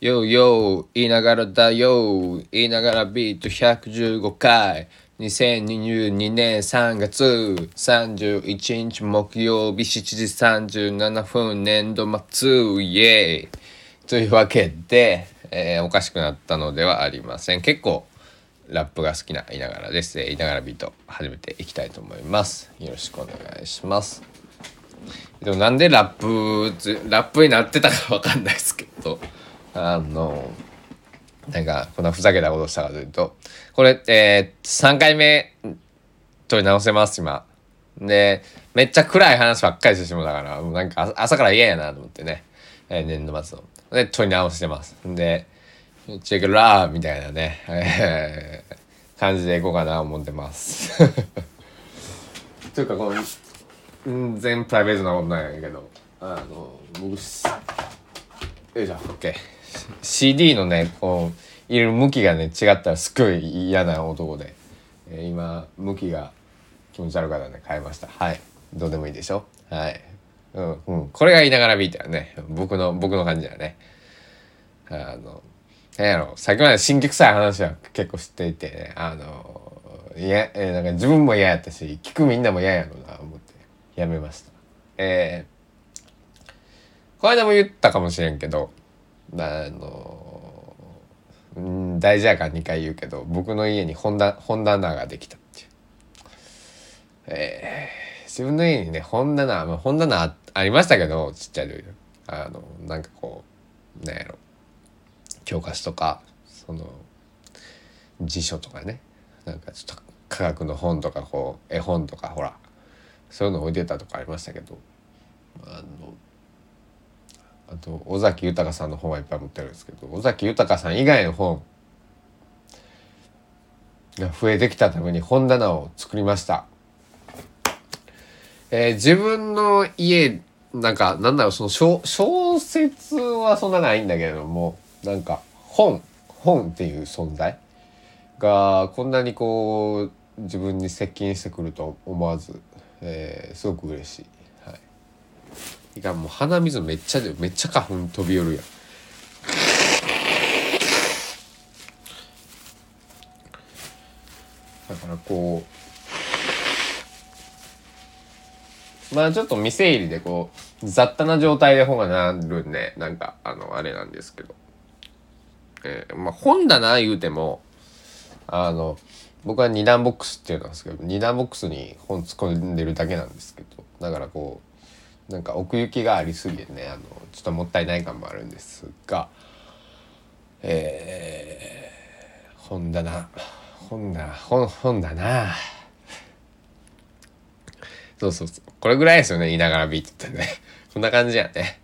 ようよう言いながらだよ。言いながらビート115回。2022年3月。31日木曜日7時37分年度末。イエーイというわけで、えーおかしくなったのではありません。結構ラップが好きな言いながらです、いながらビート始めていきたいと思います。よろしくお願いします。でもなんでラップラップになってたかわかんないですけど。あのなんかこんなふざけたことしたかというとこれえー、3回目撮り直せます今。でめっちゃ暗い話ばっかりしてしまうだからもうなんか朝から嫌やなと思ってね、えー年度末の。で撮り直してます。でチェックラーみたいなね、えー感じでいこうかな思ってます。というかこのうん全プライベートなことないんやけど。あの僕よいしょ OK CD のねこう入れる向きがね違ったらすっごい嫌な男で、えー今向きが気持ち悪かったんで変えました。はい。どうでもいいでしょ？はい。うんうん。これが言いながらビートやね僕の僕の感じだね。あのなんやろさっきまで新規臭い話は結構知っていてねあのいや、えーなんか自分も嫌やったし聞くみんなも嫌やろな。やめました。えー、この間も言ったかもしれんけどあのうん大事やから2回言うけど僕の家に本棚本棚ができたっていう。えー、自分の家にね本棚、まあ、本棚あありましたけどちっちゃい時。あのなんかこうなんやろ。教科書とかその辞書とかね。なんかちょっと科学の本とかこう絵本とかほら。そういうの置いてたとかありましたけどあのあと尾崎豊さんの本はいっぱい持ってるんですけど尾崎豊さん以外の本が増えてきたために本棚を作りました。えー自分の家なんかなんだろうその小小説はそんなないんだけれどもなんか本本っていう存在がこんなにこう自分に接近してくると思わず、えーすごく嬉しい。はい、いかもう鼻水めっちゃめっちゃ花粉飛び寄るやん。だからこうまあちょっと店入りでこう雑多な状態で本が並るんでなんかあのあれなんですけど、えーまあ本棚言うてもあの僕は二段ボックスっていうのなんですけど二段ボックスに本突っ込んでるだけなんですけどだからこうなんか奥行きがありすぎてねあのちょっともったいない感もあるんですがえー、本棚本棚本本棚。そうそうそう。これぐらいですよね言いながらビートってね。こんな感じやね。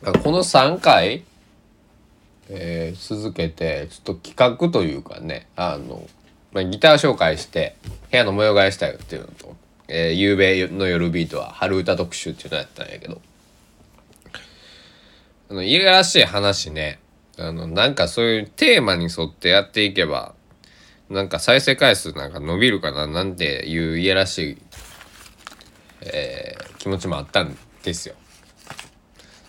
この3回えー続けてちょっと企画というかねあの、まあ、ギター紹介して部屋の模様替えしたよっていうのと「えー、夕べの夜ビート」は春歌特集っていうのやったんやけどあのいやらしい話ねあのなんかそういうテーマに沿ってやっていけばなんか再生回数なんか伸びるかななんていういやらしい、えー気持ちもあったんですよ。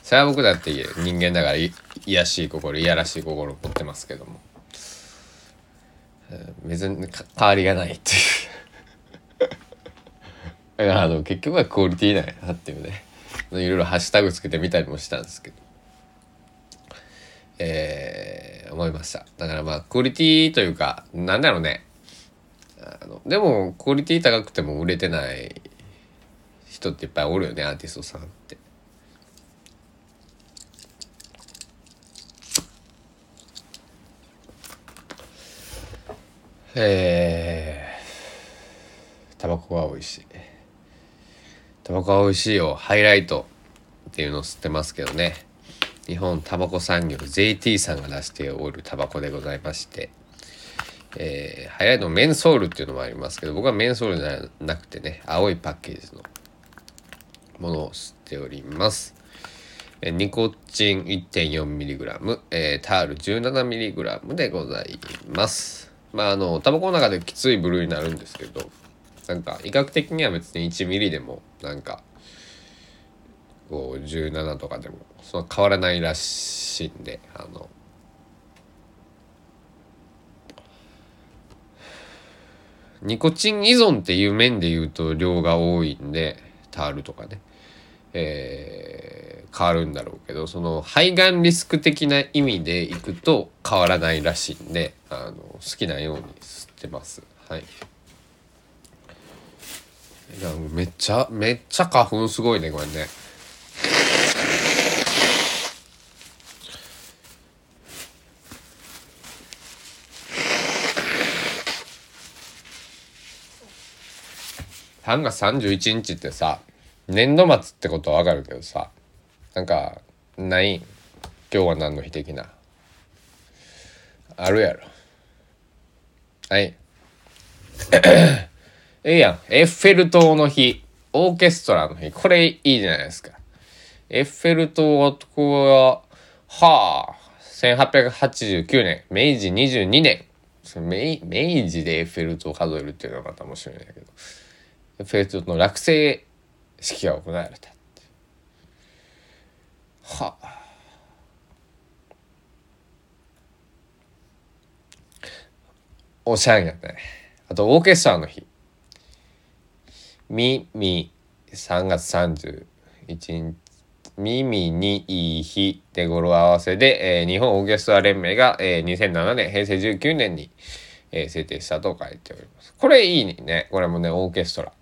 それは僕だって人間だからいやしい心いやらしい心を持ってますけども、別に変わりがないっていう。あの結局はクオリティなんやなっていうね。いろいろハッシュタグつけてみたりもしたんですけど。えー思いました。だからまあクオリティというかなんだろうね。あのでもクオリティ高くても売れてない人っていっぱいおるよねアーティストさんって。えー、タバコが美味しい。タバコが美味しいよハイライトっていうのを吸ってますけどね。日本タバコ産業 JT さんが出しておるタバコでございまして。えーハイライトのメンソールっていうのもありますけど僕はメンソールじゃなくてね青いパッケージのものを吸っております。えニコチン 1.4mg、えータール 17mg でございます。まああのタバコの中できつい部類になるんですけどなんか医学的には別に 1mm でもなんか1517とかでもその変わらないらしいんであのニコチン依存っていう面で言うと量が多いんでタールとかね、えー、変わるんだろうけどその肺がんリスク的な意味でいくと変わらないらしいんであの好きなように吸ってます。はい。いやめっちゃめっちゃ花粉すごいねこれね。3月31日ってさ年度末ってことはわかるけどさなんかない今日は何の日的な？あるやろ。はい。ええやん。エッフェル塔の日。オーケストラの日。これいいじゃないですか。エッフェル塔はこははあ1889年明治22年。明明治でエッフェル塔を数えるっていうのはまた面白いんだけど。エッフェル塔の落成式が行われた。は。おしゃれやね。あとオーケストラの日。みみ3月31日。耳にいい日で語呂合わせで、えー、日本オーケストラ連盟が、えー、2007年平成19年に、えー、制定したと書いております。これいいね。これもねオーケストラ。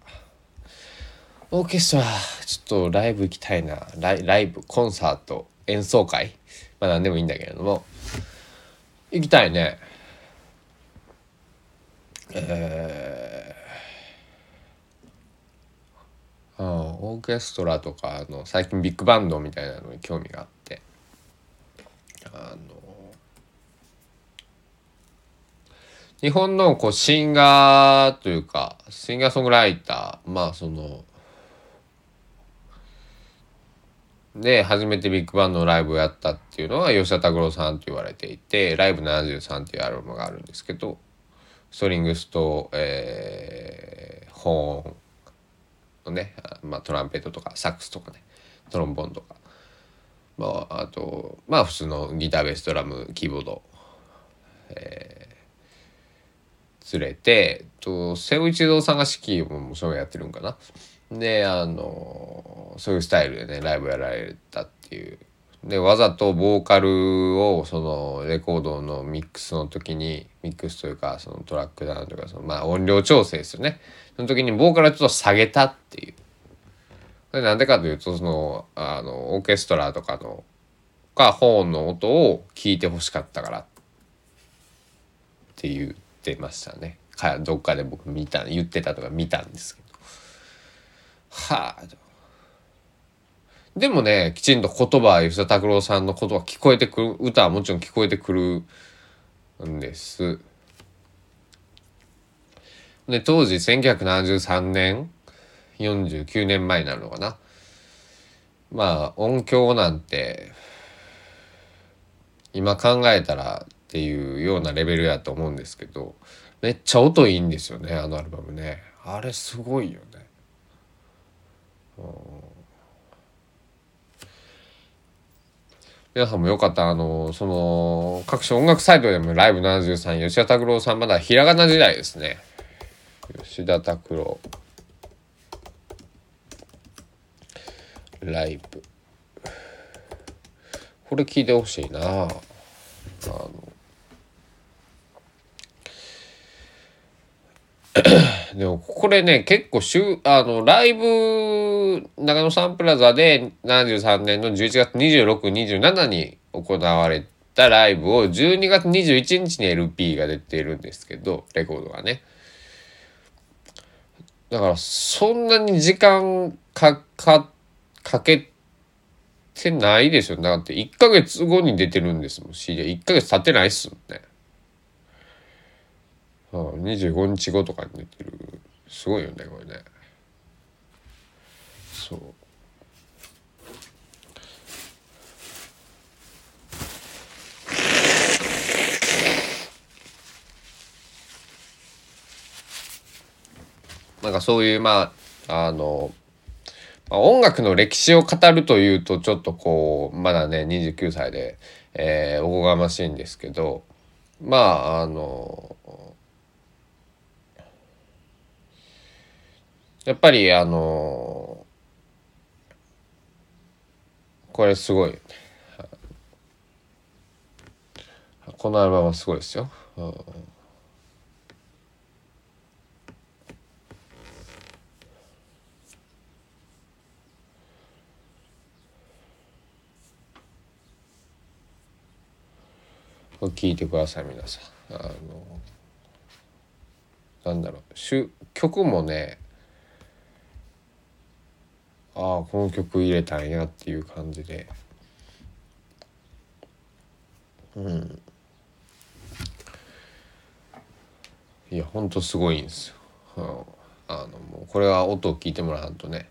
オーケストラちょっとライブ行きたいな。ライライブコンサート演奏会。まあ何でもいいんだけれども。行きたいね。えー、あオーケストラとかあの最近ビッグバンドみたいなのに興味があって。あの日本のこうシンガーというかシンガーソングライター。まあそので初めてビッグバンドのライブをやったっていうのは吉田拓郎さんと言われていて「ライブ73」っていうアルバムがあるんですけどストリングスと、えー、ホーンのね、まあ、トランペットとかサックスとかねトロンボンとか、まあ、あとまあ普通のギターベースドラムキーボード、えー、連れてと瀬尾一郎さんが指揮もそれやってるんかな。であのそういうスタイルでねライブやられたっていう。でわざとボーカルをそのレコードのミックスの時にミックスというかそのトラックダウンというかそのまあ音量調整ですよね。その時にボーカルちょっと下げたっていう。でなんでかというとそのあのオーケストラとかのかホーンの音を聞いてほしかったからって言ってましたね。かどっかで僕見た言ってたとか見たんですけど。はあ。でもねきちんと言葉吉田拓郎さんの言葉聞こえてくる歌はもちろん聞こえてくるんです。で当時1973年49年前になるのかな。まあ音響なんて今考えたらっていうようなレベルやと思うんですけどめっちゃ音いいんですよねあのアルバムね。あれすごいよね。皆さんもよかった。あのその各種音楽サイトでもライブ73吉田拓郎さんまだひらがな時代ですね。吉田拓郎。ライブ。これ聞いてほしいな。あの。でもこれね結構しゅあのライブ長野サンプラザで73年の11月2627に行われたライブを12月21日に LP が出ているんですけどレコードがね。だからそんなに時間かかかけてないでしょだって1ヶ月後に出てるんですもん。CD1 ヶ月経ってないっすもんね。ああ25日後とかに出てる。すごいよねこれね。そう。なんかそういうまああのまあ音楽の歴史を語るというとちょっとこうまだね29歳で、えー、おこがましいんですけどまああのやっぱりあのこれすごい。このアルバムはすごいですよ。うん。聞いてください皆さん。あのなんだろう。曲もねああこの曲入れたんやっていう感じで。うん。いやほんとすごいんですよ、うん、あのもうこれは音を聞いてもらわんとね、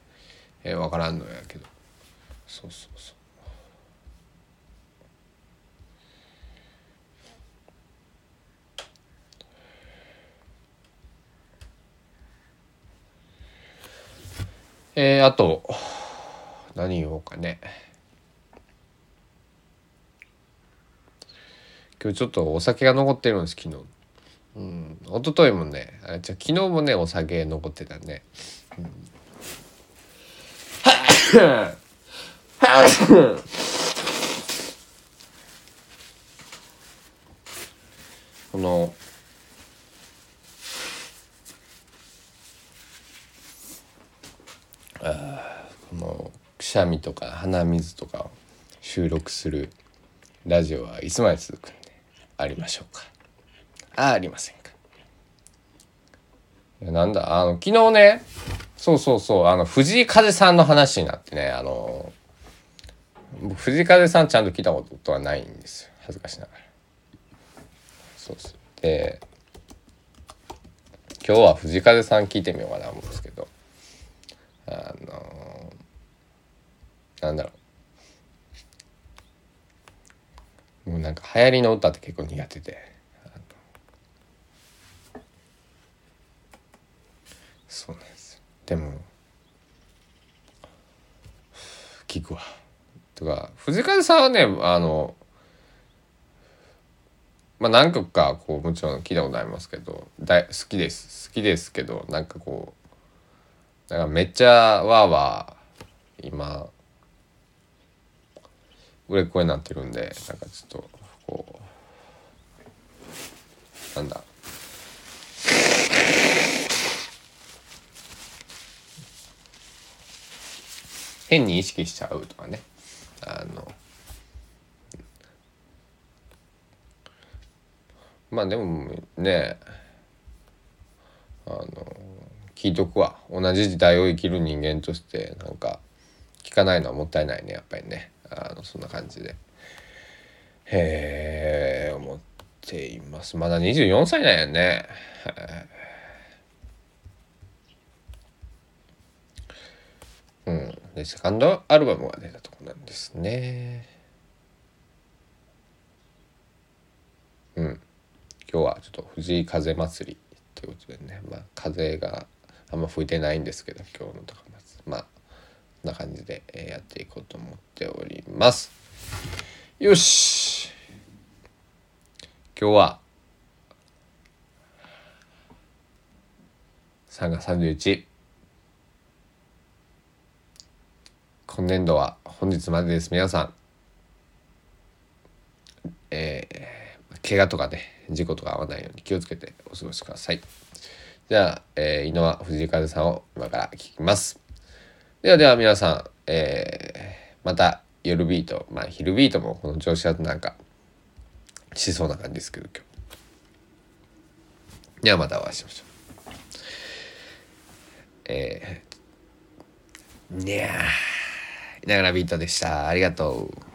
えー、分からんのやけど。そうそうそう。えー、あと何言おうかね。今日ちょっとお酒が残ってるんです昨日。うん一昨日もねあじゃ昨日もねお酒残ってたね、うん、このこのくしゃみとか鼻水とかを収録するラジオはいつまで続くんでありましょうか？あありませんか？なんだ？あの昨日ねそうそうそうあの藤井風さんの話になってねあの藤井風さんちゃんと聞いたことはないんですよ。恥ずかしながら。そうそうで今日は藤井風さん聞いてみようかな思うんですけど。あのなんだろう。もうなんか流行りの歌って結構苦手で。そうなんですよ。でも聞くわ。とか藤風さんはねあのまあ何曲かこうもちろん聞いたことありますけど大好きです。好きですけどなんかこうだかめっちゃわーわー今売れっ子になってるんでなんかちょっとこうなんだ。変に意識しちゃうとかね。あのまあでもねあの聞いとくわ。同じ時代を生きる人間としてなんか聞かないのはもったいないねやっぱりね。あのそんな感じで。へえ思っています。まだ24歳なんやねうん。でセカンドアルバムが出たとこなんですね。うん。今日はちょっと藤井風祭りということでね。まあ風があんま吹いてないんですけど今日の高松。まあんな感じでやっていこうと思っております。よし。今日は3月31今年度は本日までです。皆さん。えー、怪我とかね事故とか合わないように気をつけてお過ごしください。じゃあ、えー、井上藤井風さんを今から聞きます。ではでは皆さん、えー、また夜ビート、まあ昼ビートもこの調子だとなんかしそうな感じですけど今日。ではまたお会いしましょう。えー、にゃー、いながらビートでした。ありがとう。